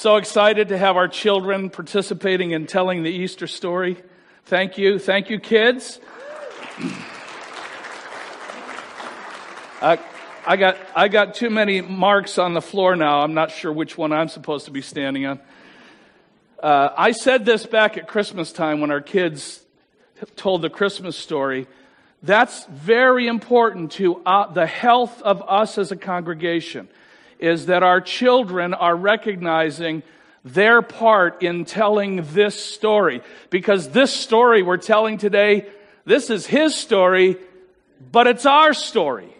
So excited to have our children participating in telling the Easter story. Thank you. Thank you, kids. Uh, I got, I got too many marks on the floor now. I'm not sure which one I'm supposed to be standing on. Uh, I said this back at Christmas time when our kids told the Christmas story. That's very important to uh, the health of us as a congregation, is that our children are recognizing their part in telling this story. Because this story we're telling today, this is his story, but it's our story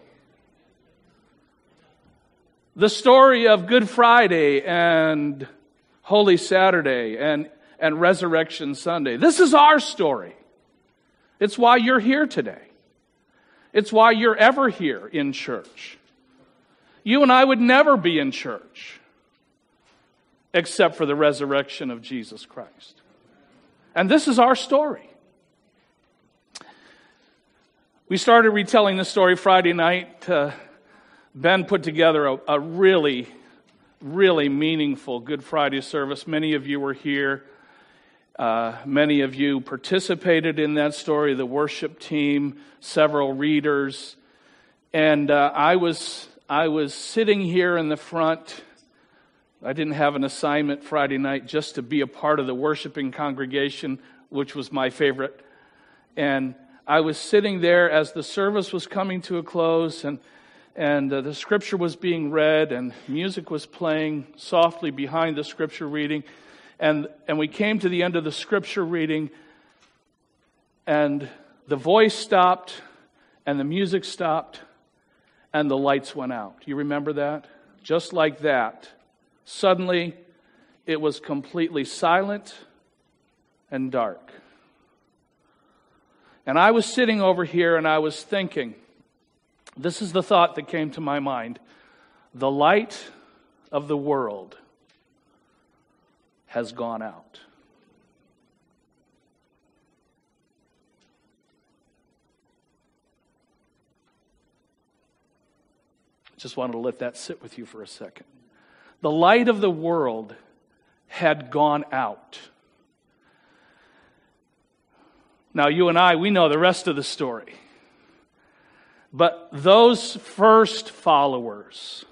the story of Good Friday and Holy Saturday and, and Resurrection Sunday. This is our story. It's why you're here today. It's why you're ever here in church. You and I would never be in church except for the resurrection of Jesus Christ. And this is our story. We started retelling the story Friday night. Uh, Ben put together a, a really, really meaningful Good Friday service. Many of you were here. Uh, many of you participated in that story, the worship team, several readers. And uh, I, was, I was sitting here in the front. I didn't have an assignment Friday night just to be a part of the worshiping congregation, which was my favorite. And I was sitting there as the service was coming to a close, and and uh, the scripture was being read and music was playing softly behind the scripture reading and and we came to the end of the scripture reading and the voice stopped and the music stopped and the lights went out you remember that just like that suddenly it was completely silent and dark and i was sitting over here and i was thinking this is the thought that came to my mind. The light of the world has gone out. Just wanted to let that sit with you for a second. The light of the world had gone out. Now, you and I, we know the rest of the story. But those first followers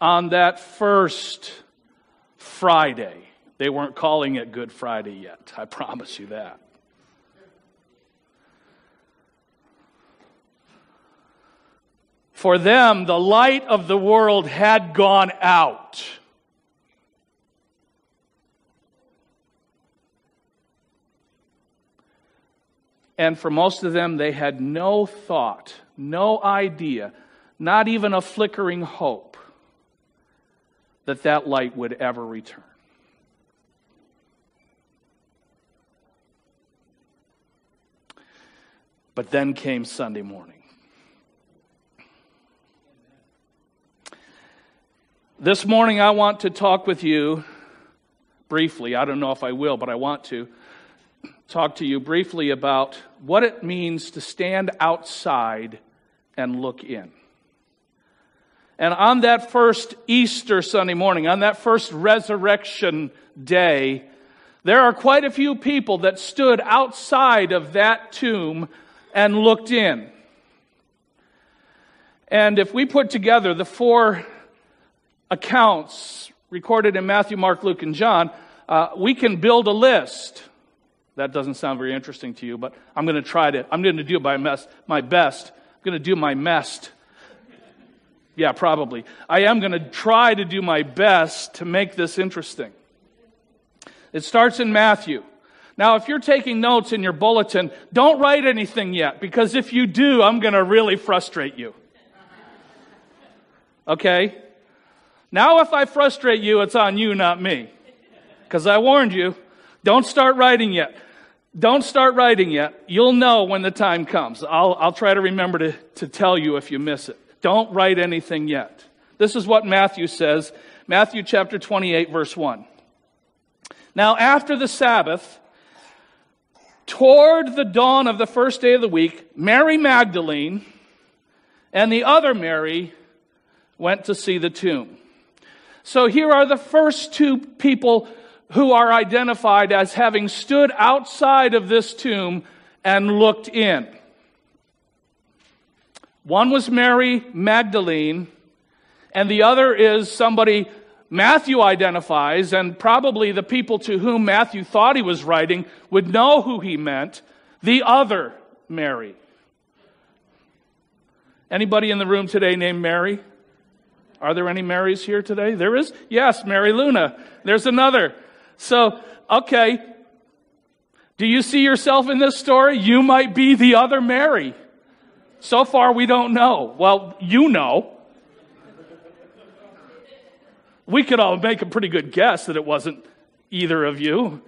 on that first Friday, they weren't calling it Good Friday yet, I promise you that. For them, the light of the world had gone out. And for most of them, they had no thought, no idea, not even a flickering hope that that light would ever return. But then came Sunday morning. This morning, I want to talk with you briefly. I don't know if I will, but I want to talk to you briefly about what it means to stand outside and look in. And on that first Easter Sunday morning, on that first resurrection day, there are quite a few people that stood outside of that tomb and looked in. And if we put together the four accounts recorded in Matthew, Mark, Luke, and John, uh, we can build a list that doesn't sound very interesting to you, but I'm going to try to, I'm going to do my, best. my best. I'm going to do my best. Yeah, probably. I am going to try to do my best to make this interesting. It starts in Matthew. Now, if you're taking notes in your bulletin, don't write anything yet, because if you do, I'm going to really frustrate you. Okay? Now, if I frustrate you, it's on you, not me. Because I warned you. Don't start writing yet. Don't start writing yet. You'll know when the time comes. I'll, I'll try to remember to, to tell you if you miss it. Don't write anything yet. This is what Matthew says. Matthew chapter 28 verse 1. Now after the Sabbath, toward the dawn of the first day of the week, Mary Magdalene and the other Mary went to see the tomb. So here are the first two people who are identified as having stood outside of this tomb and looked in. One was Mary Magdalene, and the other is somebody Matthew identifies, and probably the people to whom Matthew thought he was writing would know who he meant the other Mary. Anybody in the room today named Mary? Are there any Marys here today? There is? Yes, Mary Luna. There's another. So, okay. Do you see yourself in this story? You might be the other Mary. So far, we don't know. Well, you know. We could all make a pretty good guess that it wasn't either of you.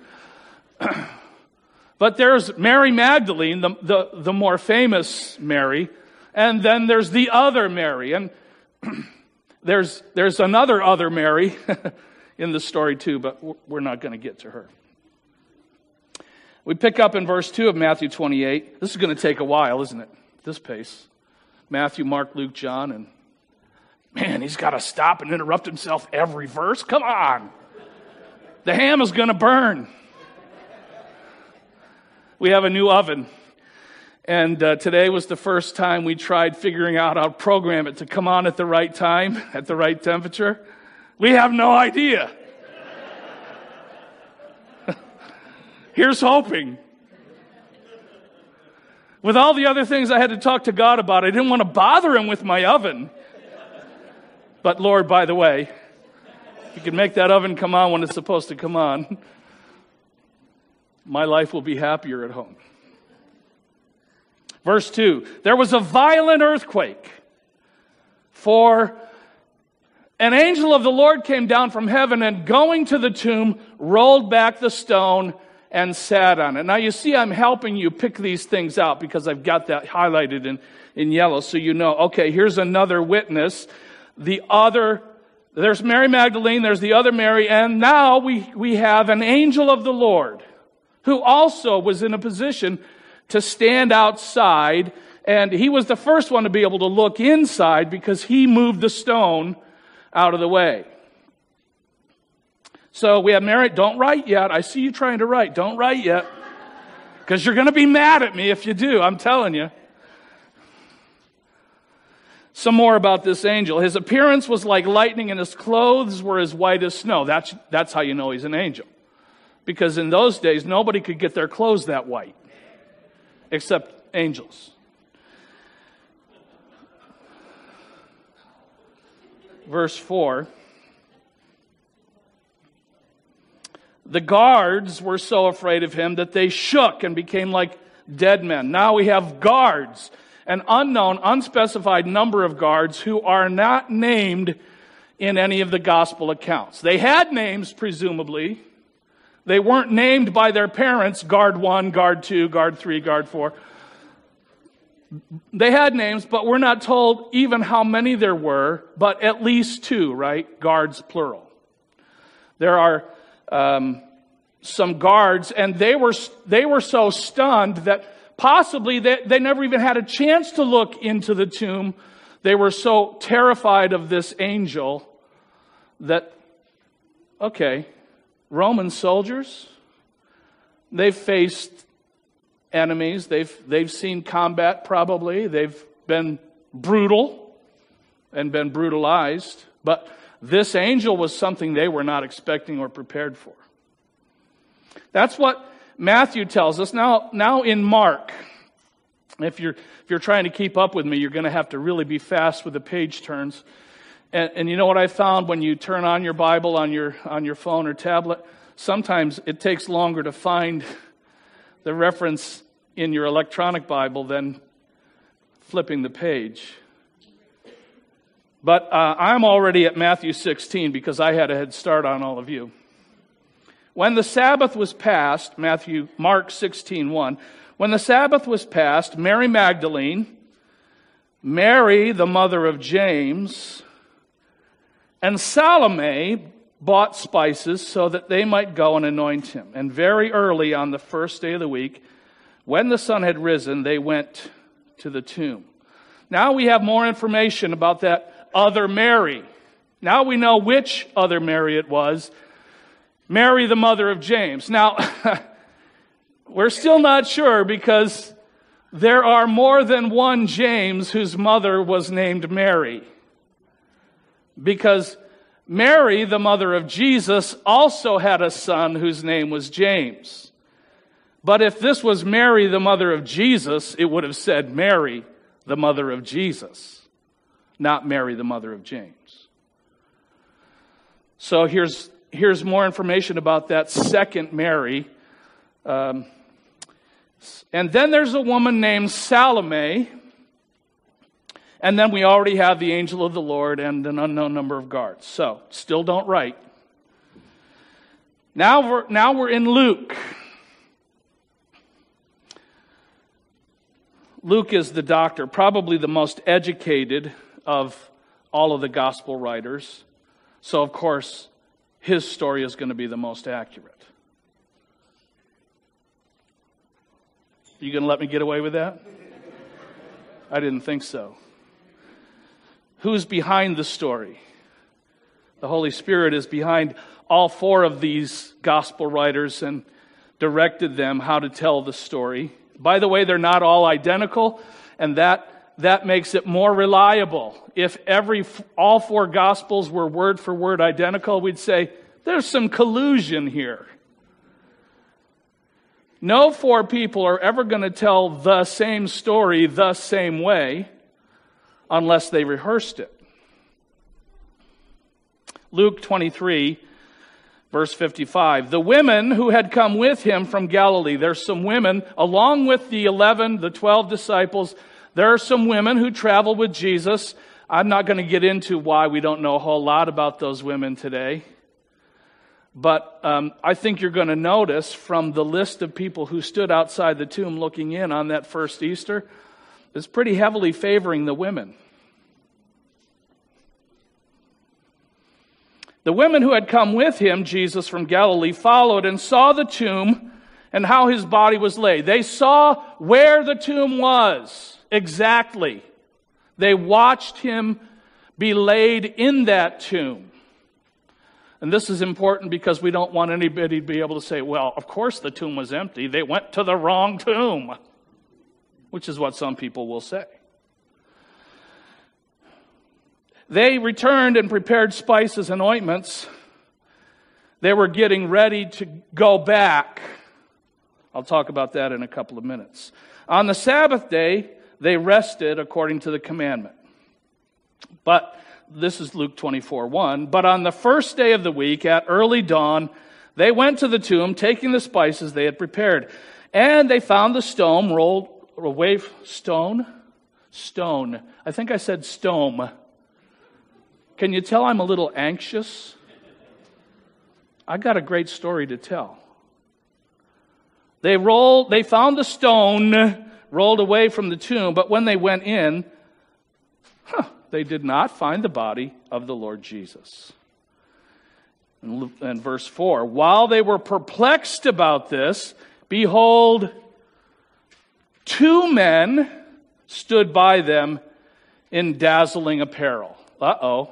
but there's Mary Magdalene, the, the, the more famous Mary, and then there's the other Mary. And there's, there's another other Mary in the story too, but we're not going to get to her. We pick up in verse 2 of Matthew 28. This is going to take a while, isn't it? This pace. Matthew, Mark, Luke, John, and man, he's got to stop and interrupt himself every verse. Come on. The ham is going to burn. We have a new oven. And uh, today was the first time we tried figuring out how to program it to come on at the right time, at the right temperature. We have no idea. Here's hoping. With all the other things I had to talk to God about, I didn't want to bother Him with my oven. But Lord, by the way, if you can make that oven come on when it's supposed to come on, my life will be happier at home. Verse 2 There was a violent earthquake, for an angel of the Lord came down from heaven and going to the tomb, rolled back the stone and sat on it. Now you see, I'm helping you pick these things out because I've got that highlighted in, in yellow so you know, okay, here's another witness. The other, there's Mary Magdalene, there's the other Mary, and now we, we have an angel of the Lord who also was in a position to stand outside. And he was the first one to be able to look inside because he moved the stone out of the way. So we have Mary, don't write yet. I see you trying to write. Don't write yet. Because you're going to be mad at me if you do, I'm telling you. Some more about this angel. His appearance was like lightning, and his clothes were as white as snow. That's, that's how you know he's an angel. Because in those days, nobody could get their clothes that white, except angels. Verse 4 The guards were so afraid of him that they shook and became like dead men. Now we have guards, an unknown, unspecified number of guards who are not named in any of the gospel accounts. They had names, presumably. They weren't named by their parents, guard one, guard two, guard three, guard four. They had names, but we're not told even how many there were, but at least two, right? Guards, plural. There are um, some guards, and they were, they were so stunned that possibly they, they never even had a chance to look into the tomb. They were so terrified of this angel that, okay, Roman soldiers, they've faced enemies, they've, they've seen combat probably, they've been brutal and been brutalized, but this angel was something they were not expecting or prepared for. That's what Matthew tells us. Now, now in Mark, if you're, if you're trying to keep up with me, you're going to have to really be fast with the page turns. And, and you know what I found when you turn on your Bible on your, on your phone or tablet? Sometimes it takes longer to find the reference in your electronic Bible than flipping the page. But uh, I'm already at Matthew 16 because I had a head start on all of you. When the Sabbath was passed, Matthew, Mark 16, 1, when the Sabbath was passed, Mary Magdalene, Mary, the mother of James, and Salome bought spices so that they might go and anoint him. And very early on the first day of the week, when the sun had risen, they went to the tomb. Now we have more information about that other Mary. Now we know which other Mary it was Mary, the mother of James. Now, we're still not sure because there are more than one James whose mother was named Mary. Because Mary, the mother of Jesus, also had a son whose name was James. But if this was Mary, the mother of Jesus, it would have said Mary, the mother of Jesus, not Mary, the mother of James. So here's, here's more information about that second Mary. Um, and then there's a woman named Salome. And then we already have the angel of the Lord and an unknown number of guards. So, still don't write. Now we're, now we're in Luke. Luke is the doctor, probably the most educated of all of the gospel writers. So, of course, his story is going to be the most accurate. You going to let me get away with that? I didn't think so. Who's behind the story? The Holy Spirit is behind all four of these gospel writers and directed them how to tell the story. By the way, they're not all identical, and that, that makes it more reliable. If every, all four gospels were word for word identical, we'd say, there's some collusion here. No four people are ever going to tell the same story the same way unless they rehearsed it. Luke 23, verse 55. The women who had come with him from Galilee, there's some women, along with the 11, the 12 disciples, there are some women who traveled with Jesus. I'm not going to get into why we don't know a whole lot about those women today. But um, I think you're going to notice from the list of people who stood outside the tomb looking in on that first Easter, it's pretty heavily favoring the women. The women who had come with him, Jesus from Galilee, followed and saw the tomb and how his body was laid. They saw where the tomb was exactly. They watched him be laid in that tomb. And this is important because we don't want anybody to be able to say, well, of course the tomb was empty. They went to the wrong tomb, which is what some people will say. They returned and prepared spices and ointments. They were getting ready to go back. I'll talk about that in a couple of minutes. On the Sabbath day, they rested according to the commandment. But this is Luke 24 1. But on the first day of the week, at early dawn, they went to the tomb, taking the spices they had prepared. And they found the stone rolled away. Stone? Stone. I think I said stone. Can you tell I'm a little anxious? I got a great story to tell. They rolled, they found the stone rolled away from the tomb, but when they went in, huh, they did not find the body of the Lord Jesus. And verse 4 While they were perplexed about this, behold, two men stood by them in dazzling apparel. Uh oh.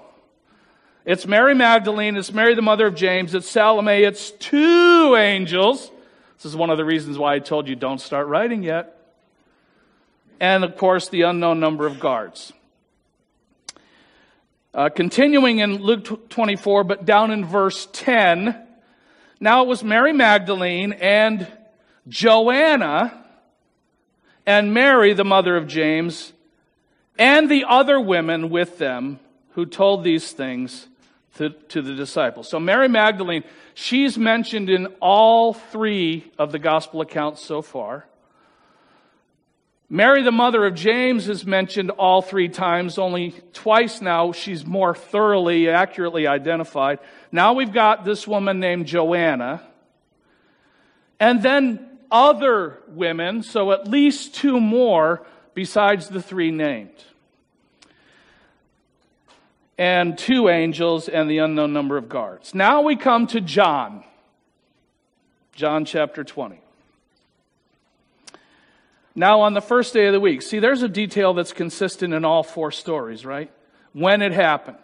It's Mary Magdalene, it's Mary the mother of James, it's Salome, it's two angels. This is one of the reasons why I told you don't start writing yet. And of course, the unknown number of guards. Uh, continuing in Luke 24, but down in verse 10, now it was Mary Magdalene and Joanna and Mary, the mother of James, and the other women with them who told these things to, to, the disciples. So Mary Magdalene, she's mentioned in all three of the gospel accounts so far. Mary, the mother of James, is mentioned all three times. Only twice now she's more thoroughly, accurately identified. Now we've got this woman named Joanna. And then other women, so at least two more besides the three named. And two angels and the unknown number of guards. Now we come to John. John chapter 20. Now, on the first day of the week, see, there's a detail that's consistent in all four stories, right? When it happened.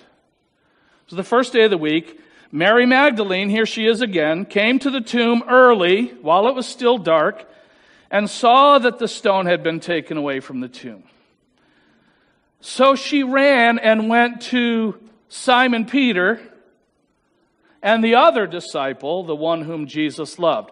So, the first day of the week. Mary Magdalene, here she is again, came to the tomb early while it was still dark and saw that the stone had been taken away from the tomb. So she ran and went to Simon Peter and the other disciple, the one whom Jesus loved.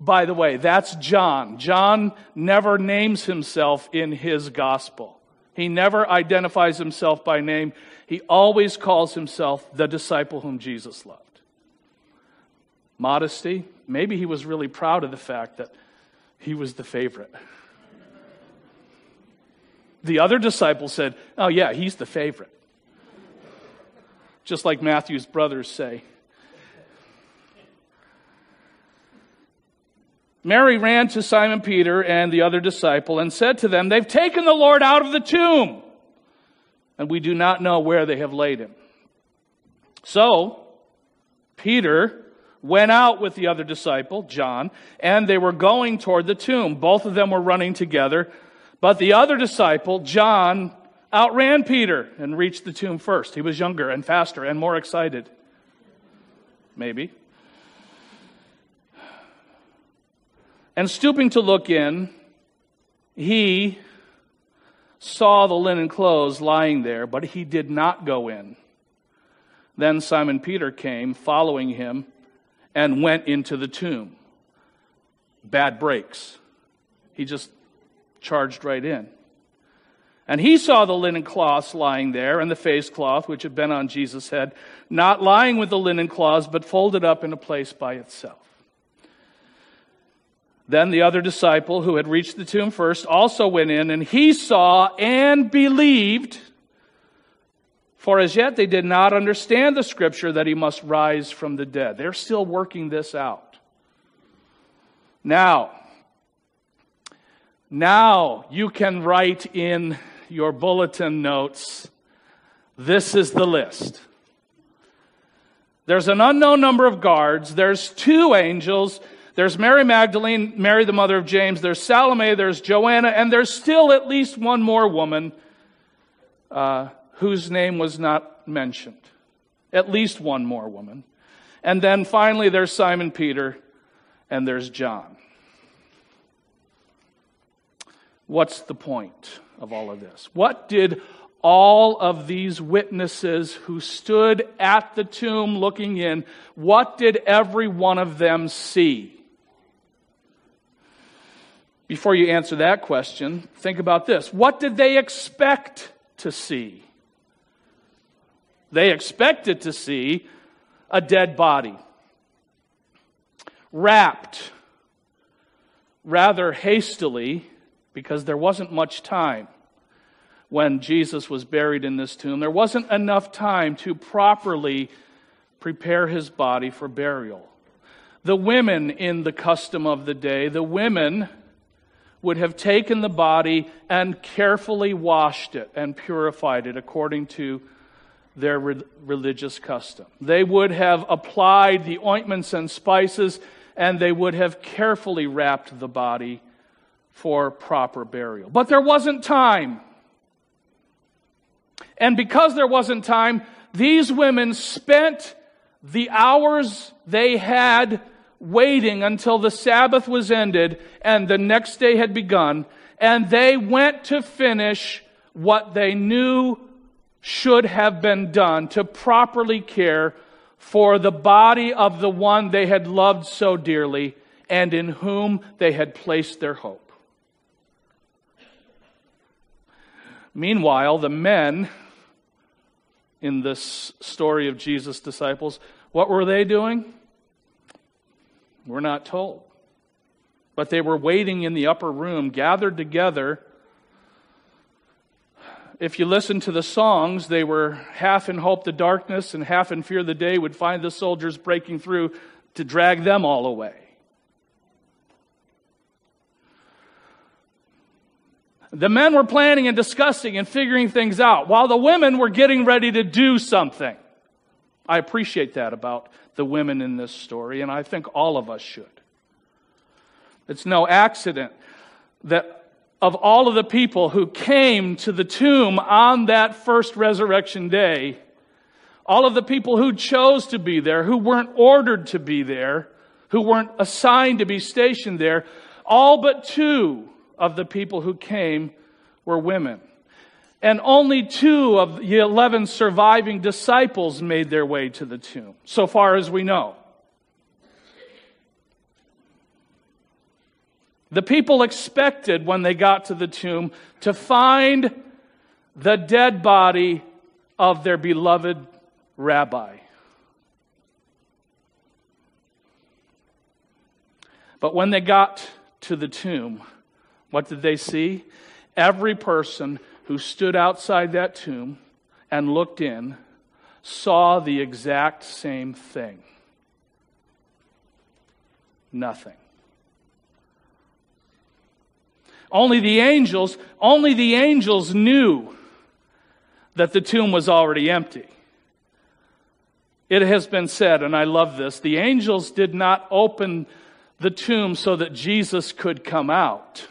By the way, that's John. John never names himself in his gospel. He never identifies himself by name. He always calls himself the disciple whom Jesus loved. Modesty. Maybe he was really proud of the fact that he was the favorite. The other disciples said, Oh, yeah, he's the favorite. Just like Matthew's brothers say. Mary ran to Simon Peter and the other disciple and said to them, They've taken the Lord out of the tomb, and we do not know where they have laid him. So, Peter went out with the other disciple, John, and they were going toward the tomb. Both of them were running together. But the other disciple, John, outran Peter and reached the tomb first. He was younger and faster and more excited. Maybe. And stooping to look in, he saw the linen clothes lying there, but he did not go in. Then Simon Peter came, following him and went into the tomb. Bad breaks. He just charged right in. And he saw the linen cloths lying there, and the face cloth which had been on Jesus' head, not lying with the linen cloths, but folded up in a place by itself. Then the other disciple, who had reached the tomb first, also went in, and he saw and believed. For as yet they did not understand the scripture that he must rise from the dead. They're still working this out. Now, now you can write in your bulletin notes this is the list. There's an unknown number of guards, there's two angels, there's Mary Magdalene, Mary the mother of James, there's Salome, there's Joanna, and there's still at least one more woman. Uh, whose name was not mentioned. At least one more woman. And then finally, there's Simon Peter and there's John. What's the point of all of this? What did all of these witnesses who stood at the tomb looking in, what did every one of them see? Before you answer that question, think about this. What did they expect to see? They expected to see a dead body, wrapped rather hastily because there wasn't much time when Jesus was buried in this tomb. There wasn't enough time to properly prepare his body for burial. The women in the custom of the day, the women would have taken the body and carefully washed it and purified it according to their re- religious custom. They would have applied the ointments and spices, and they would have carefully wrapped the body for proper burial. But there wasn't time. And because there wasn't time, these women spent the hours they had waiting until the Sabbath was ended and the next day had begun, and they went to finish what they knew should have been done to properly care for the body of the one they had loved so dearly and in whom they had placed their hope. Meanwhile, the men in this story of Jesus' disciples, what were they doing? We're not told. But they were waiting in the upper room, gathered together if you listen to the songs, they were half in hope the darkness and half in fear the day would find the soldiers breaking through to drag them all away. The men were planning and discussing and figuring things out while the women were getting ready to do something. I appreciate that about the women in this story, and I think all of us should. It's no accident that of all of the people who came to the tomb on that first resurrection day, all of the people who chose to be there, who weren't ordered to be there, who weren't assigned to be stationed there, all but two of the people who came were women. And only two of the 11 surviving disciples made their way to the tomb, so far as we know. The people expected when they got to the tomb to find the dead body of their beloved rabbi. But when they got to the tomb, what did they see? Every person who stood outside that tomb and looked in saw the exact same thing nothing. Only the angels, only the angels knew that the tomb was already empty. It has been said, and I love this, the angels did not open the tomb so that Jesus could come out.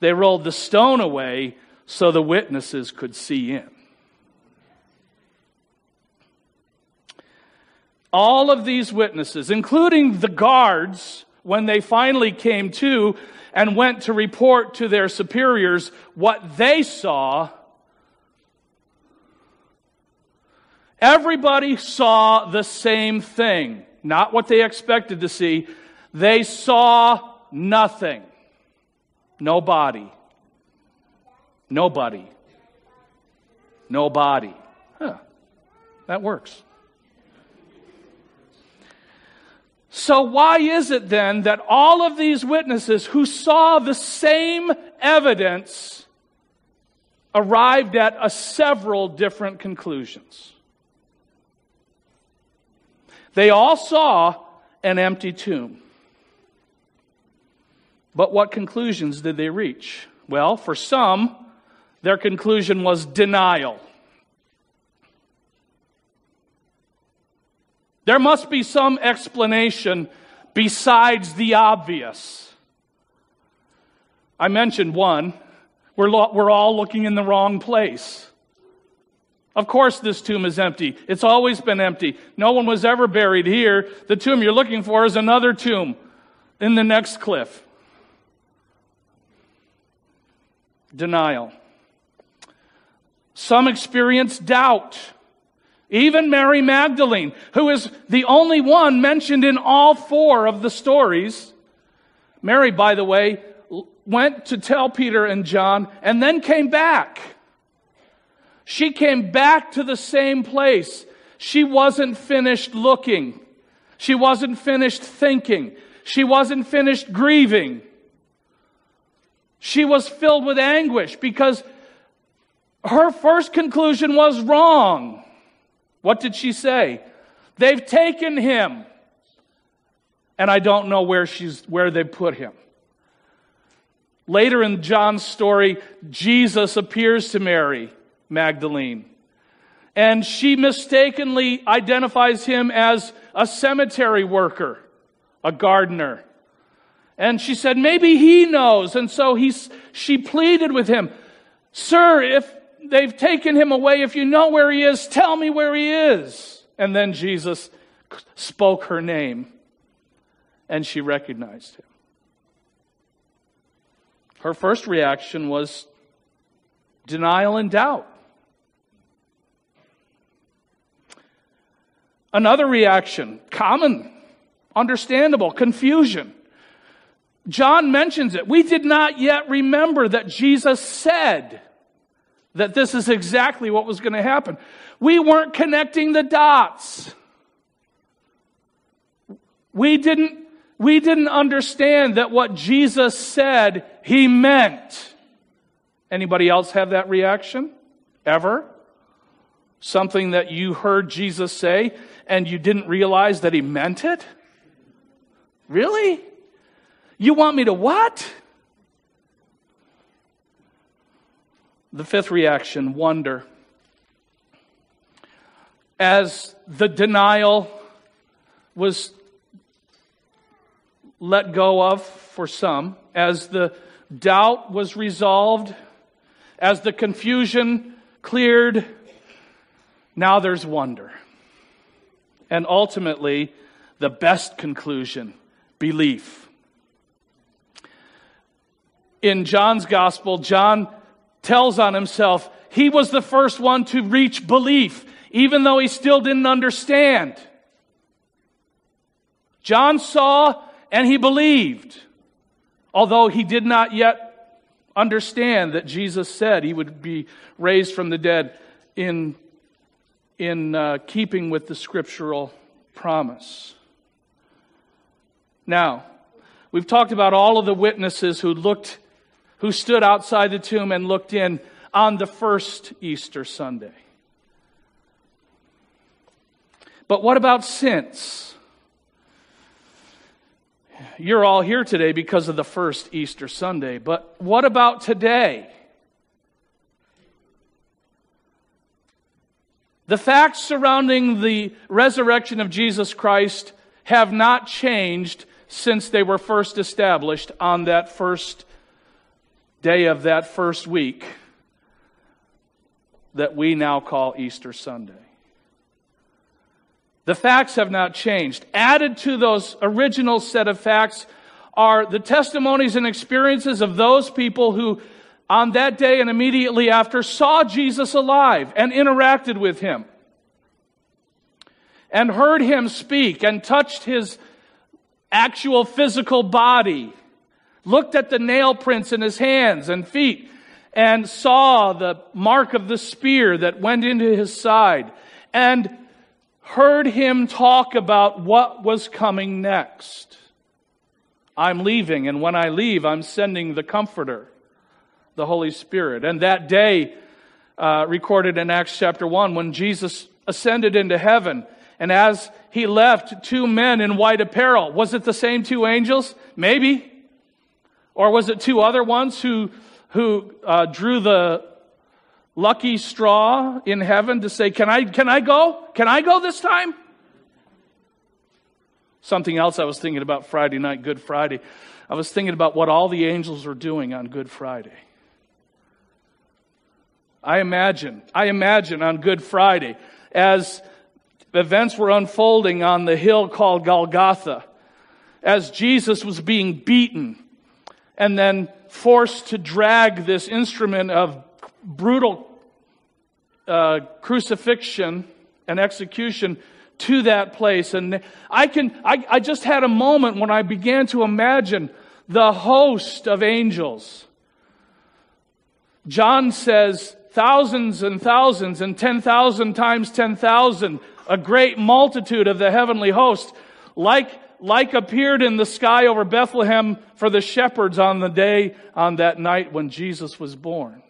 They rolled the stone away so the witnesses could see in. All of these witnesses, including the guards, when they finally came to and went to report to their superiors what they saw, everybody saw the same thing. Not what they expected to see. They saw nothing. No body. Nobody. Nobody. Huh. That works. So, why is it then that all of these witnesses who saw the same evidence arrived at a several different conclusions? They all saw an empty tomb. But what conclusions did they reach? Well, for some, their conclusion was denial. There must be some explanation besides the obvious. I mentioned one. We're, lo- we're all looking in the wrong place. Of course, this tomb is empty. It's always been empty. No one was ever buried here. The tomb you're looking for is another tomb in the next cliff. Denial. Some experience doubt. Even Mary Magdalene, who is the only one mentioned in all four of the stories. Mary, by the way, went to tell Peter and John and then came back. She came back to the same place. She wasn't finished looking. She wasn't finished thinking. She wasn't finished grieving. She was filled with anguish because her first conclusion was wrong. What did she say? They've taken him. And I don't know where she's where they put him. Later in John's story, Jesus appears to Mary Magdalene. And she mistakenly identifies him as a cemetery worker, a gardener. And she said, maybe he knows. And so he's, she pleaded with him, Sir, if they've taken him away. If you know where he is, tell me where he is. And then Jesus spoke her name, and she recognized him. Her first reaction was denial and doubt. Another reaction, common, understandable, confusion. John mentions it. We did not yet remember that Jesus said, that this is exactly what was going to happen. We weren't connecting the dots. We didn't, we didn't understand that what Jesus said, he meant. Anybody else have that reaction? Ever? Something that you heard Jesus say and you didn't realize that he meant it? Really? You want me to what? The fifth reaction, wonder. As the denial was let go of for some, as the doubt was resolved, as the confusion cleared, Now there's wonder. And ultimately, the best conclusion belief. In John's gospel, John tells on himself he was the first one to reach belief, even though he still didn't understand. John saw and he believed, although he did not yet understand that Jesus said he would be raised from the dead in, in uh, keeping with the scriptural promise. Now, we've talked about all of the witnesses who looked, who stood outside the tomb and looked in on the first Easter Sunday. But what about since? You're all here today because of the first Easter Sunday, but what about today? The facts surrounding the resurrection of Jesus Christ have not changed since they were first established on that first day of that first week that we now call Easter Sunday. The facts have not changed. Added to those original set of facts are the testimonies and experiences of those people who, on that day and immediately after, saw Jesus alive and interacted with him and heard him speak and touched his actual physical body, looked at the nail prints in his hands and feet, and saw the mark of the spear that went into his side, and heard him talk about what was coming next. I'm leaving, and when I leave, I'm sending the Comforter, the Holy Spirit. And that day, uh, recorded in Acts chapter 1, when Jesus ascended into heaven, and as he left, two men in white apparel. Was it the same two angels? Maybe. Or was it two other ones who, who uh, drew the lucky straw in heaven to say, can I, can I go? Can I go this time? Something else I was thinking about Friday night, Good Friday. I was thinking about what all the angels were doing on Good Friday. I imagine, I imagine on Good Friday, as events were unfolding on the hill called Golgotha as Jesus was being beaten and then forced to drag this instrument of brutal uh, crucifixion and execution to that place. And I can, I, I just had a moment when I began to imagine the host of angels. John says thousands and thousands and 10,000 times 10,000 a great multitude of the heavenly host, like, like appeared in the sky over Bethlehem for the shepherds on the day, on that night when Jesus was born.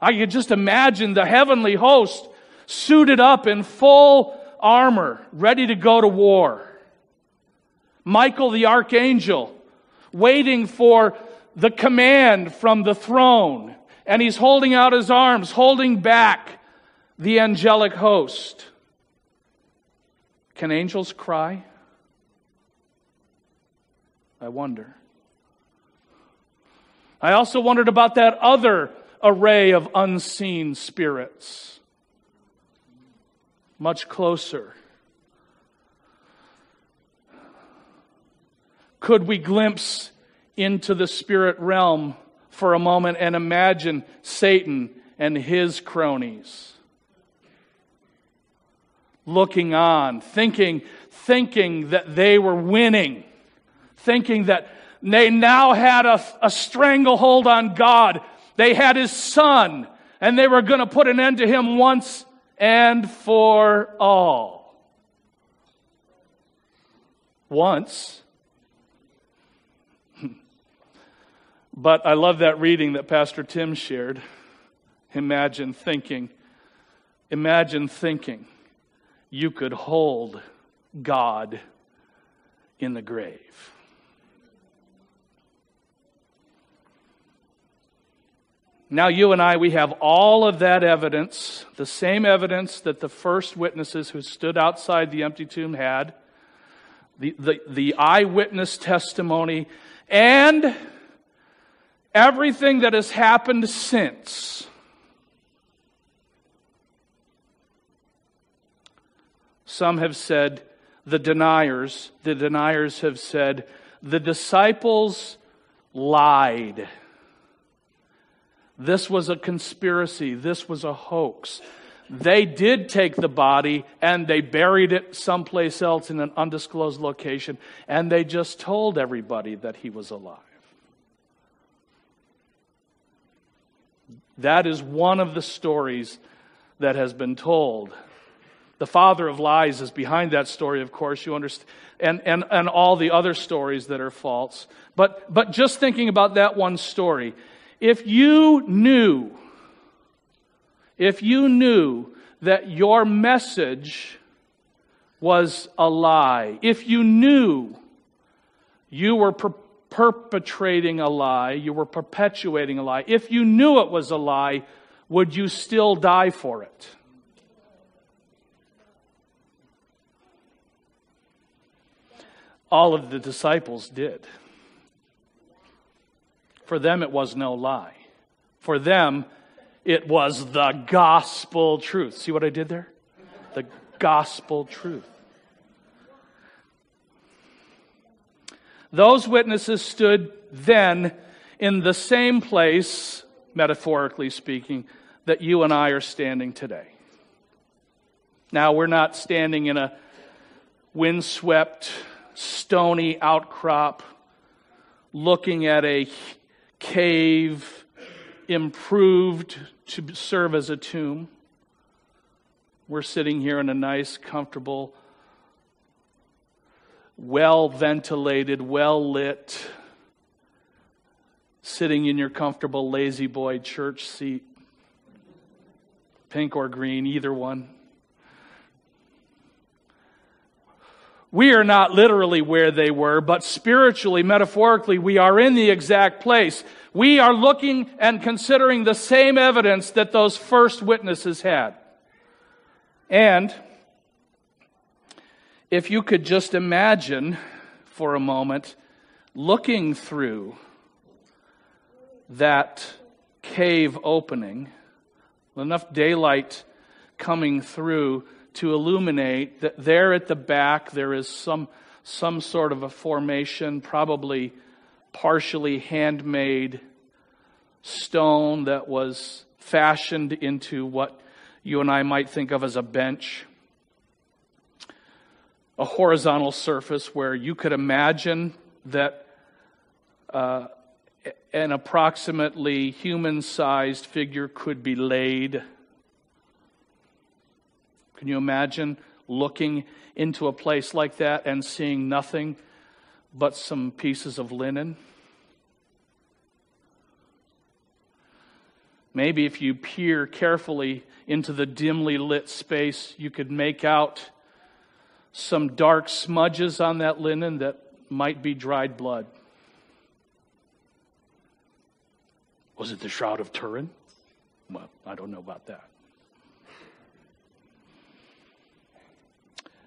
I could just imagine the heavenly host suited up in full armor, ready to go to war. Michael the archangel, waiting for the command from the throne. And he's holding out his arms, holding back the angelic host. Can angels cry? I wonder. I also wondered about that other array of unseen spirits. Much closer. Could we glimpse into the spirit realm for a moment and imagine Satan and his cronies? looking on, thinking, thinking that they were winning, thinking that they now had a, a stranglehold on God. They had his son, and they were going to put an end to him once and for all. Once. but I love that reading that Pastor Tim shared. Imagine thinking. Imagine thinking you could hold God in the grave. Now, you and I, we have all of that evidence, the same evidence that the first witnesses who stood outside the empty tomb had, the, the, the eyewitness testimony, and everything that has happened since. Some have said the deniers, the deniers have said the disciples lied. This was a conspiracy. This was a hoax. They did take the body and they buried it someplace else in an undisclosed location, and they just told everybody that he was alive. That is one of the stories that has been told. The father of lies is behind that story, of course, you understand, and, and, and all the other stories that are false. But, but just thinking about that one story, if you knew, if you knew that your message was a lie, if you knew you were per- perpetrating a lie, you were perpetuating a lie, if you knew it was a lie, would you still die for it? All of the disciples did. For them, it was no lie. For them, it was the gospel truth. See what I did there? The gospel truth. Those witnesses stood then in the same place, metaphorically speaking, that you and I are standing today. Now, we're not standing in a windswept, stony outcrop looking at a cave improved to serve as a tomb. We're sitting here in a nice, comfortable, well ventilated, well lit, sitting in your comfortable La-Z-Boy church seat, pink or green, either one. We are not literally where they were, but spiritually, metaphorically, we are in the exact place. We are looking and considering the same evidence that those first witnesses had. And if you could just imagine for a moment looking through that cave opening, enough daylight coming through to illuminate that there at the back there is some, some sort of a formation, probably partially handmade stone that was fashioned into what you and I might think of as a bench. A horizontal surface where you could imagine that uh, an approximately human sized figure could be laid can you imagine looking into a place like that and seeing nothing but some pieces of linen? Maybe if you peer carefully into the dimly lit space, you could make out some dark smudges on that linen that might be dried blood. Was it the Shroud of Turin? Well, I don't know about that.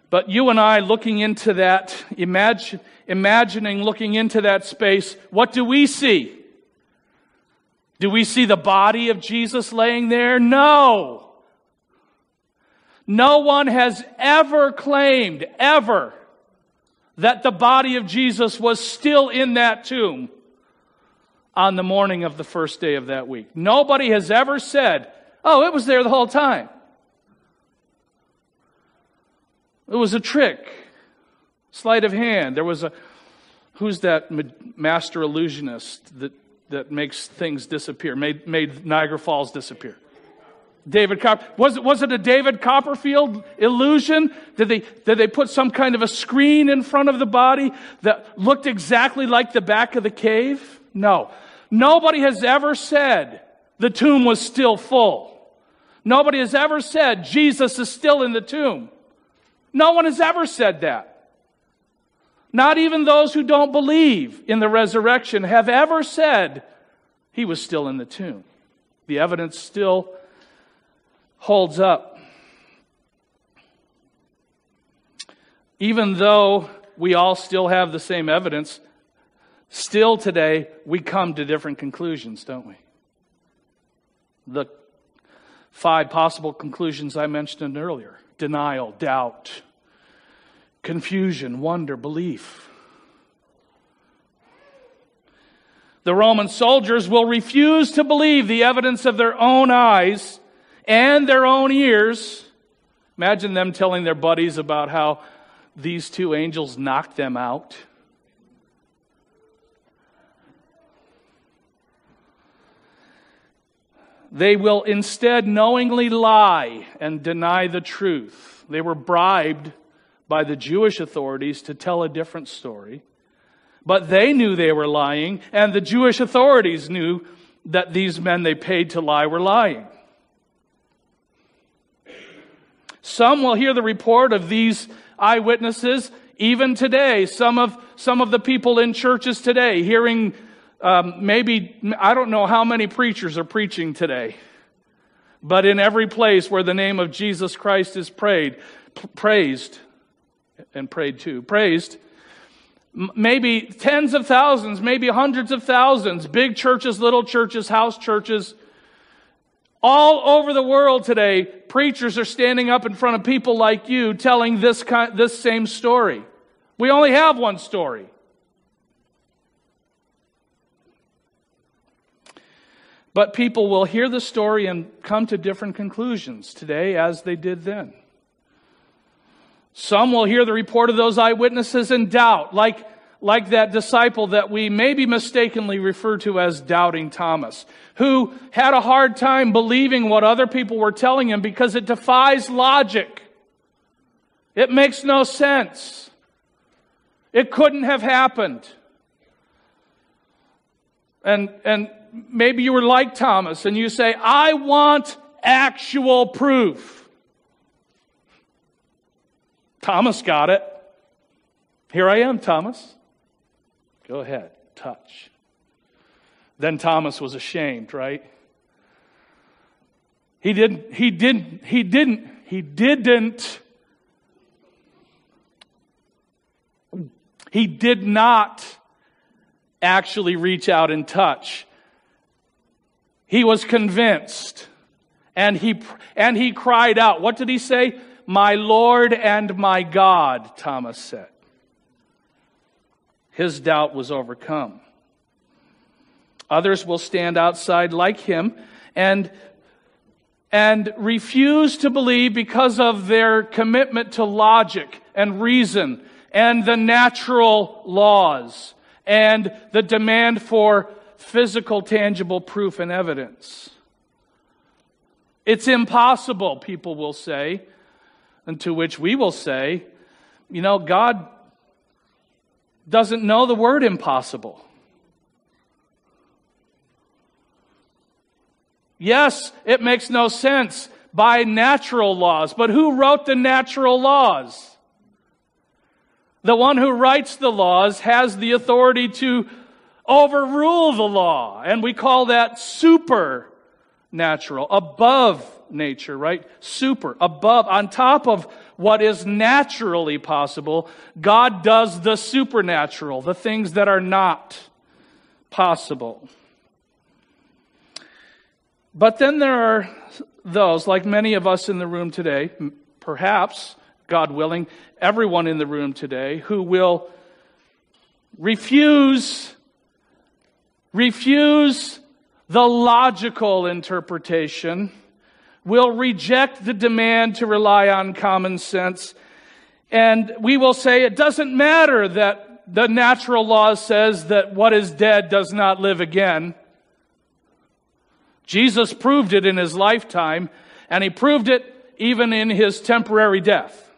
But you and I looking into that, imagine, imagining looking into that space, what do we see? Do we see the body of Jesus laying there? No. No one has ever claimed, ever, that the body of Jesus was still in that tomb on the morning of the first day of that week. Nobody has ever said, oh, it was there the whole time. It was a trick, sleight of hand. There was a, who's that master illusionist that, that makes things disappear, made, made Niagara Falls disappear? David Copper. Was it, was it a David Copperfield illusion? Did they, did they put some kind of a screen in front of the body that looked exactly like the back of the cave? No. Nobody has ever said the tomb was still full. Nobody has ever said Jesus is still in the tomb. No one has ever said that. Not even those who don't believe in the resurrection have ever said he was still in the tomb. The evidence still holds up. Even though we all still have the same evidence, still today we come to different conclusions, don't we? The five possible conclusions I mentioned earlier denial, doubt, confusion, wonder, belief. The Roman soldiers will refuse to believe the evidence of their own eyes and their own ears. Imagine them telling their buddies about how these two angels knocked them out. They will instead knowingly lie and deny the truth. They were bribed by the Jewish authorities to tell a different story. But they knew they were lying, and the Jewish authorities knew that these men they paid to lie were lying. Some will hear the report of these eyewitnesses even today. Some of, some of the people in churches today hearing um, maybe, I don't know how many preachers are preaching today, but in every place where the name of Jesus Christ is prayed, praised, and prayed to, praised, maybe tens of thousands, maybe hundreds of thousands, big churches, little churches, house churches, all over the world today, preachers are standing up in front of people like you telling this, kind, this same story. We only have one story. But people will hear the story and come to different conclusions today as they did then. Some will hear the report of those eyewitnesses and doubt, like, like that disciple that we maybe mistakenly refer to as doubting Thomas, who had a hard time believing what other people were telling him because it defies logic. It makes no sense. It couldn't have happened. And, and maybe you were like Thomas and you say, I want actual proof. Thomas got it. Here I am, Thomas. Go ahead, touch. Then Thomas was ashamed, right? He didn't, he didn't, he didn't, he didn't, he did not actually reach out and touch. He was convinced and he, and he cried out. What did he say? My Lord and my God, Thomas said. His doubt was overcome. Others will stand outside like him and, and refuse to believe because of their commitment to logic and reason and the natural laws and the demand for physical, tangible proof and evidence. It's impossible, people will say, and to which we will say, you know, God doesn't know the word impossible. Yes, it makes no sense by natural laws, but who wrote the natural laws? The one who writes the laws has the authority to overrule the law. And we call that supernatural, above nature, right? Super, above, on top of what is naturally possible. God does the supernatural, the things that are not possible. But then there are those, like many of us in the room today, perhaps, God willing, everyone in the room today, who will refuse refuse the logical interpretation, will reject the demand to rely on common sense, and we will say it doesn't matter that the natural law says that what is dead does not live again. Jesus proved it in his lifetime, and he proved it even in his temporary death.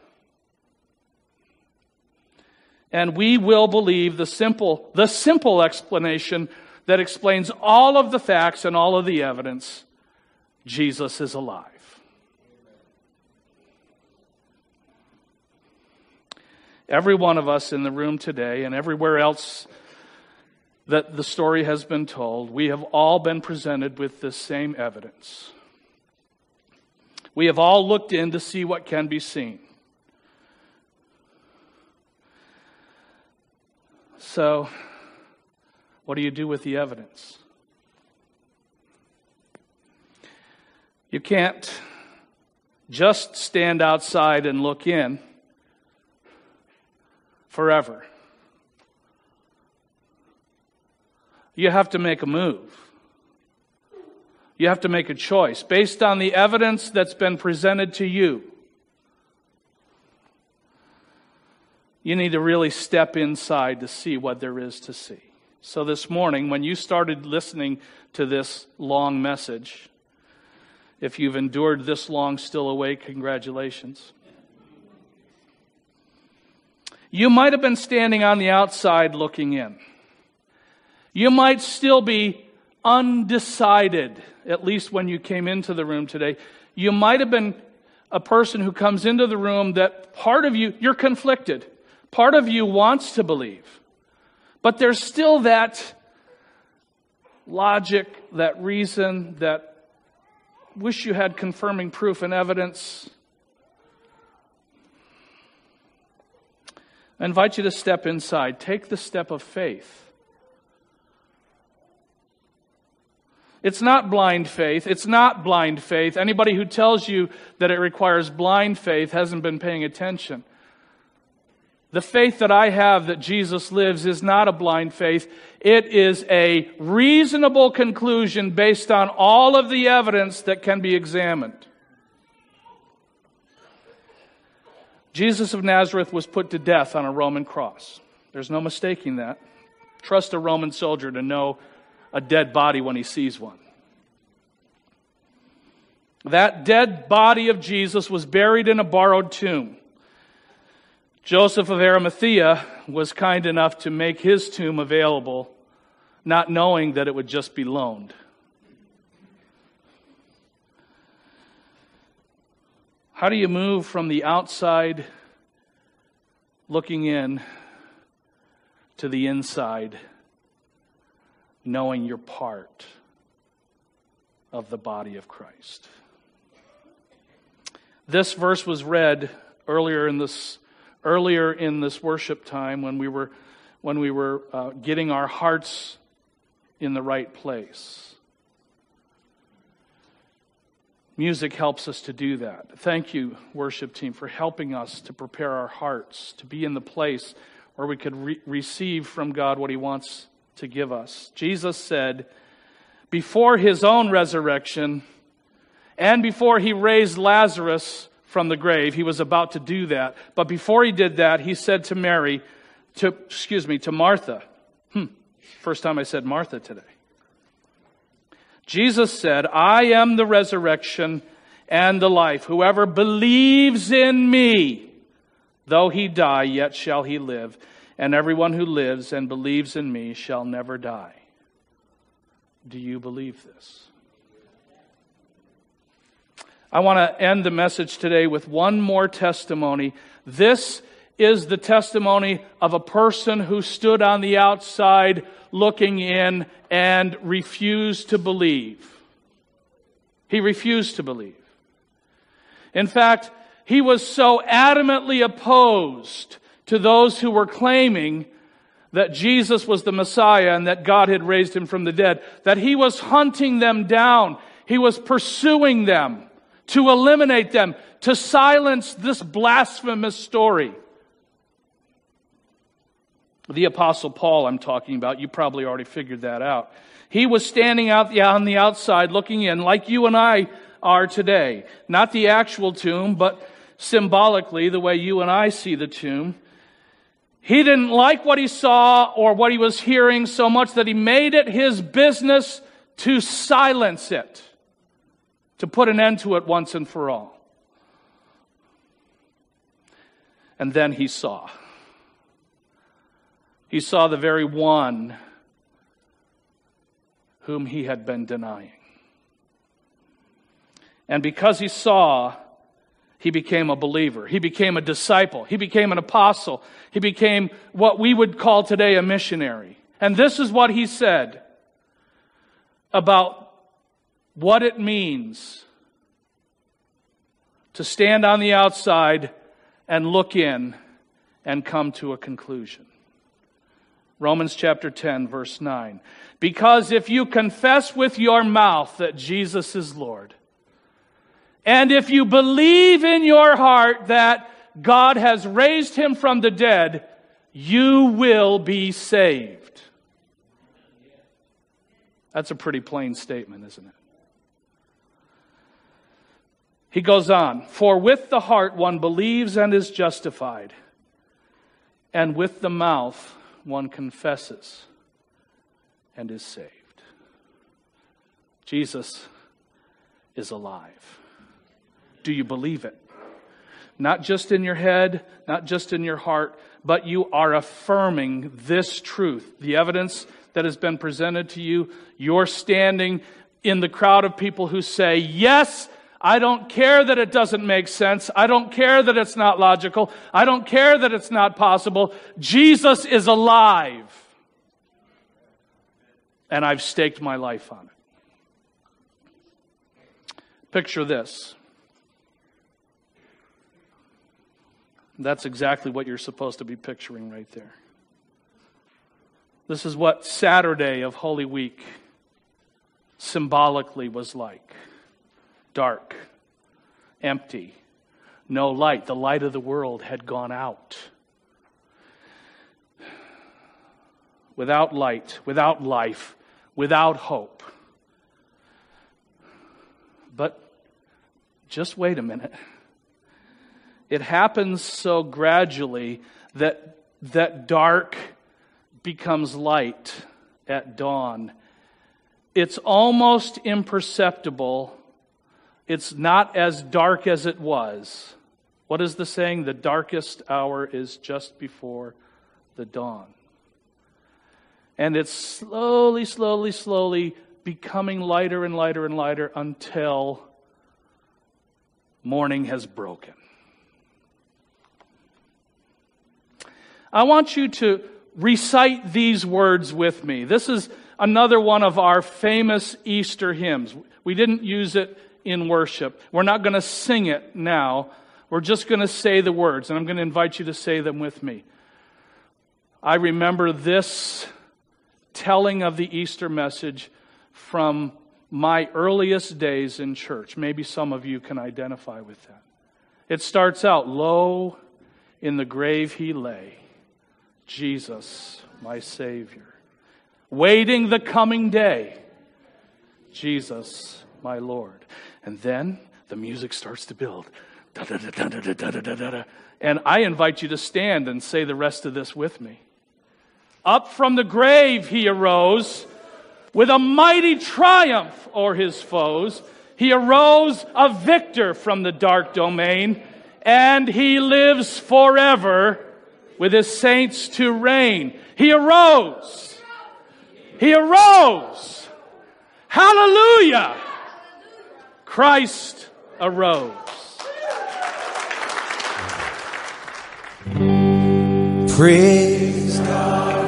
And we will believe the simple, the simple explanation that explains all of the facts and all of the evidence Jesus is alive. Every one of us in the room today and everywhere else that the story has been told, we have all been presented with this same evidence. We have all looked in to see what can be seen. So, what do you do with the evidence? You can't just stand outside and look in. forever. You have to make a move. You have to make a choice based on the evidence that's been presented to you. You need to really step inside to see what there is to see. So, this morning, when you started listening to this long message, if you've endured this long still awake, congratulations. You might have been standing on the outside looking in. You might still be undecided, at least when you came into the room today. You might have been a person who comes into the room that part of you, you're conflicted. Part of you wants to believe, but there's still that logic, that reason, that wish you had confirming proof and evidence. I invite you to step inside. Take the step of faith. It's not blind faith. It's not blind faith. Anybody who tells you that it requires blind faith hasn't been paying attention. The faith that I have that Jesus lives is not a blind faith. It is a reasonable conclusion based on all of the evidence that can be examined. Jesus of Nazareth was put to death on a Roman cross. There's no mistaking that. Trust a Roman soldier to know a dead body when he sees one. That dead body of Jesus was buried in a borrowed tomb. Joseph of Arimathea was kind enough to make his tomb available, not knowing that it would just be loaned. How do you move from the outside looking in to the inside, knowing you're part of the body of Christ? This verse was read earlier in this earlier in this worship time when we were, when we were uh, getting our hearts in the right place. Music helps us to do that. Thank you, worship team, for helping us to prepare our hearts to be in the place where we could re- receive from God what He wants to give us. Jesus said, before His own resurrection and before He raised Lazarus from the grave. He was about to do that. But before he did that, he said to Mary, to, excuse me, to Martha. Hmm, first time I said Martha today. Jesus said, I am the resurrection and the life. Whoever believes in me, though he die, yet shall he live. And everyone who lives and believes in me shall never die. Do you believe this? I want to end the message today with one more testimony. This is the testimony of a person who stood on the outside looking in and refused to believe. He refused to believe. In fact, he was so adamantly opposed to those who were claiming that Jesus was the Messiah and that God had raised him from the dead, that he was hunting them down. He was pursuing them to eliminate them, to silence this blasphemous story. The Apostle Paul, I'm talking about, you probably already figured that out. He was standing out on the outside looking in, like you and I are today. Not the actual tomb, but symbolically, the way you and I see the tomb. He didn't like what he saw or what he was hearing so much that he made it his business to silence it to put an end to it once and for all. And then he saw. He saw the very one whom he had been denying. And because he saw, he became a believer. He became a disciple. He became an apostle. He became what we would call today a missionary. And this is what he said about what it means to stand on the outside and look in and come to a conclusion. Romans chapter 10, verse 9. Because if you confess with your mouth that Jesus is Lord, and if you believe in your heart that God has raised him from the dead, you will be saved. That's a pretty plain statement, isn't it? He goes on, For with the heart one believes and is justified, and with the mouth one confesses and is saved. Jesus is alive. Do you believe it? Not just in your head, not just in your heart, but you are affirming this truth. The evidence that has been presented to you, you're standing in the crowd of people who say, Yes, I don't care that it doesn't make sense. I don't care that it's not logical. I don't care that it's not possible. Jesus is alive. And I've staked my life on it. Picture this. That's exactly what you're supposed to be picturing right there. This is what Saturday of Holy Week symbolically was like dark, empty, no light. The light of the world had gone out. Without light, without life, without hope. But just wait a minute. It happens so gradually that, that dark becomes light at dawn. It's almost imperceptible. It's not as dark as it was. What is the saying? The darkest hour is just before the dawn. And it's slowly, slowly, slowly becoming lighter and lighter and lighter until morning has broken. I want you to recite these words with me. This is another one of our famous Easter hymns. We didn't use it in worship. We're not going to sing it now. We're just going to say the words, and I'm going to invite you to say them with me. I remember this telling of the Easter message from my earliest days in church. Maybe some of you can identify with that. It starts out, Lo, in the grave he lay, Jesus, my Savior. Waiting the coming day, Jesus, my Lord. And then the music starts to build. And I invite you to stand and say the rest of this with me. Up from the grave he arose with a mighty triumph o'er his foes. He arose a victor from the dark domain, and he lives forever with his saints to reign. He arose. He arose. Hallelujah. Christ arose. Praise God.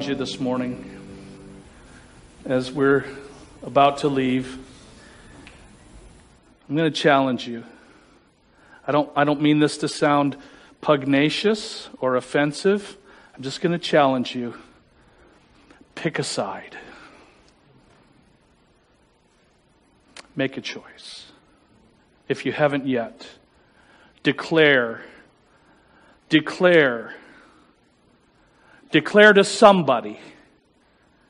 Challenge you this morning as we're about to leave. I'm going to challenge you. I don't, I don't mean this to sound pugnacious or offensive. I'm just going to challenge you. Pick a side. Make a choice. If you haven't yet, declare, declare Declare to somebody.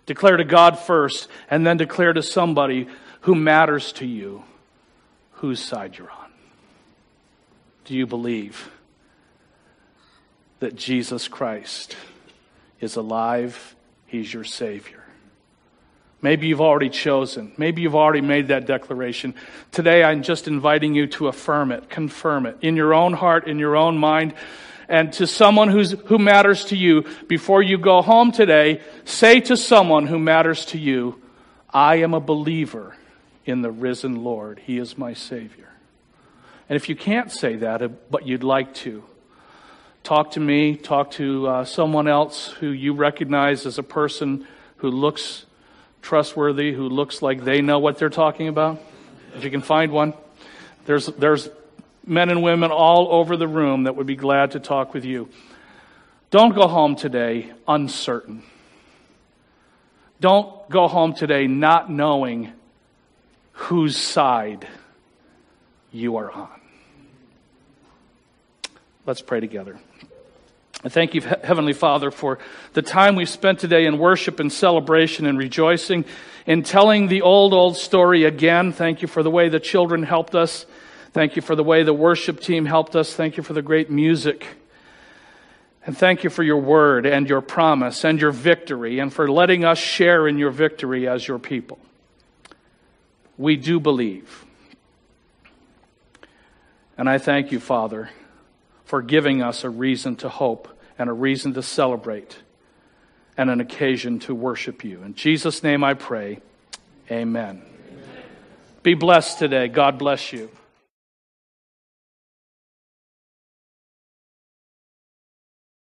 Declare to God first, and then declare to somebody who matters to you whose side you're on. Do you believe that Jesus Christ is alive? He's your Savior. Maybe you've already chosen. Maybe you've already made that declaration. Today, I'm just inviting you to affirm it, confirm it in your own heart, in your own mind and to someone who's, who matters to you, before you go home today, say to someone who matters to you, I am a believer in the risen Lord. He is my Savior. And if you can't say that, but you'd like to, talk to me, talk to uh, someone else who you recognize as a person who looks trustworthy, who looks like they know what they're talking about. If you can find one, there's, there's men and women all over the room that would be glad to talk with you. Don't go home today uncertain. Don't go home today not knowing whose side you are on. Let's pray together. I thank you, Heavenly Father, for the time we've spent today in worship and celebration and rejoicing, in telling the old, old story again. Thank you for the way the children helped us. Thank you for the way the worship team helped us. Thank you for the great music. And thank you for your word and your promise and your victory and for letting us share in your victory as your people. We do believe. And I thank you, Father for giving us a reason to hope and a reason to celebrate and an occasion to worship you. In Jesus' name I pray. Amen. Amen. Be blessed today. God bless you.